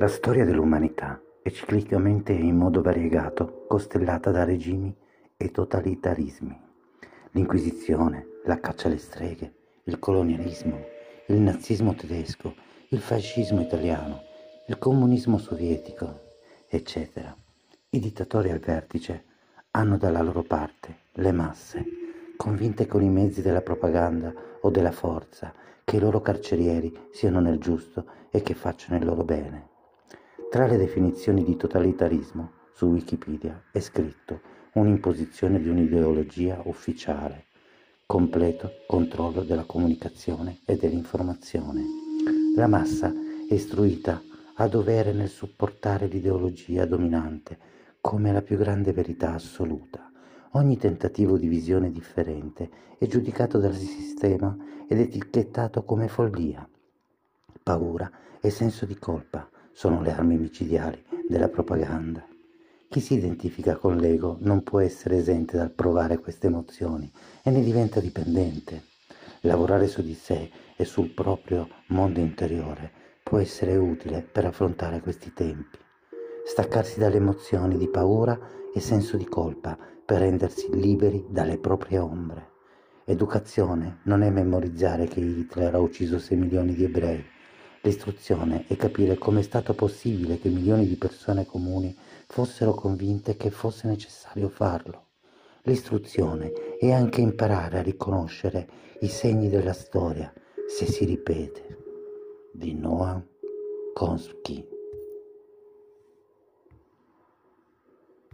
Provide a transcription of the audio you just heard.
La storia dell'umanità è ciclicamente e in modo variegato costellata da regimi e totalitarismi. L'Inquisizione, la caccia alle streghe, il colonialismo, il nazismo tedesco, il fascismo italiano, il comunismo sovietico, eccetera. I dittatori al vertice hanno dalla loro parte le masse, convinte con i mezzi della propaganda o della forza che i loro carcerieri siano nel giusto e che facciano il loro bene. Tra le definizioni di totalitarismo su Wikipedia è scritto un'imposizione di un'ideologia ufficiale, completo controllo della comunicazione e dell'informazione. La massa è istruita a dovere nel supportare l'ideologia dominante come la più grande verità assoluta. Ogni tentativo di visione differente è giudicato dal sistema ed etichettato come follia. Paura e senso di colpa sono le armi micidiali della propaganda. Chi si identifica con l'ego non può essere esente dal provare queste emozioni e ne diventa dipendente. Lavorare su di sé e sul proprio mondo interiore può essere utile per affrontare questi tempi. Staccarsi dalle emozioni di paura e senso di colpa per rendersi liberi dalle proprie ombre. Educazione non è memorizzare che Hitler ha ucciso 6 milioni di ebrei L'istruzione è capire come è stato possibile che milioni di persone comuni fossero convinte che fosse necessario farlo. L'istruzione è anche imparare a riconoscere i segni della storia se si ripete. Di Noam Chomsky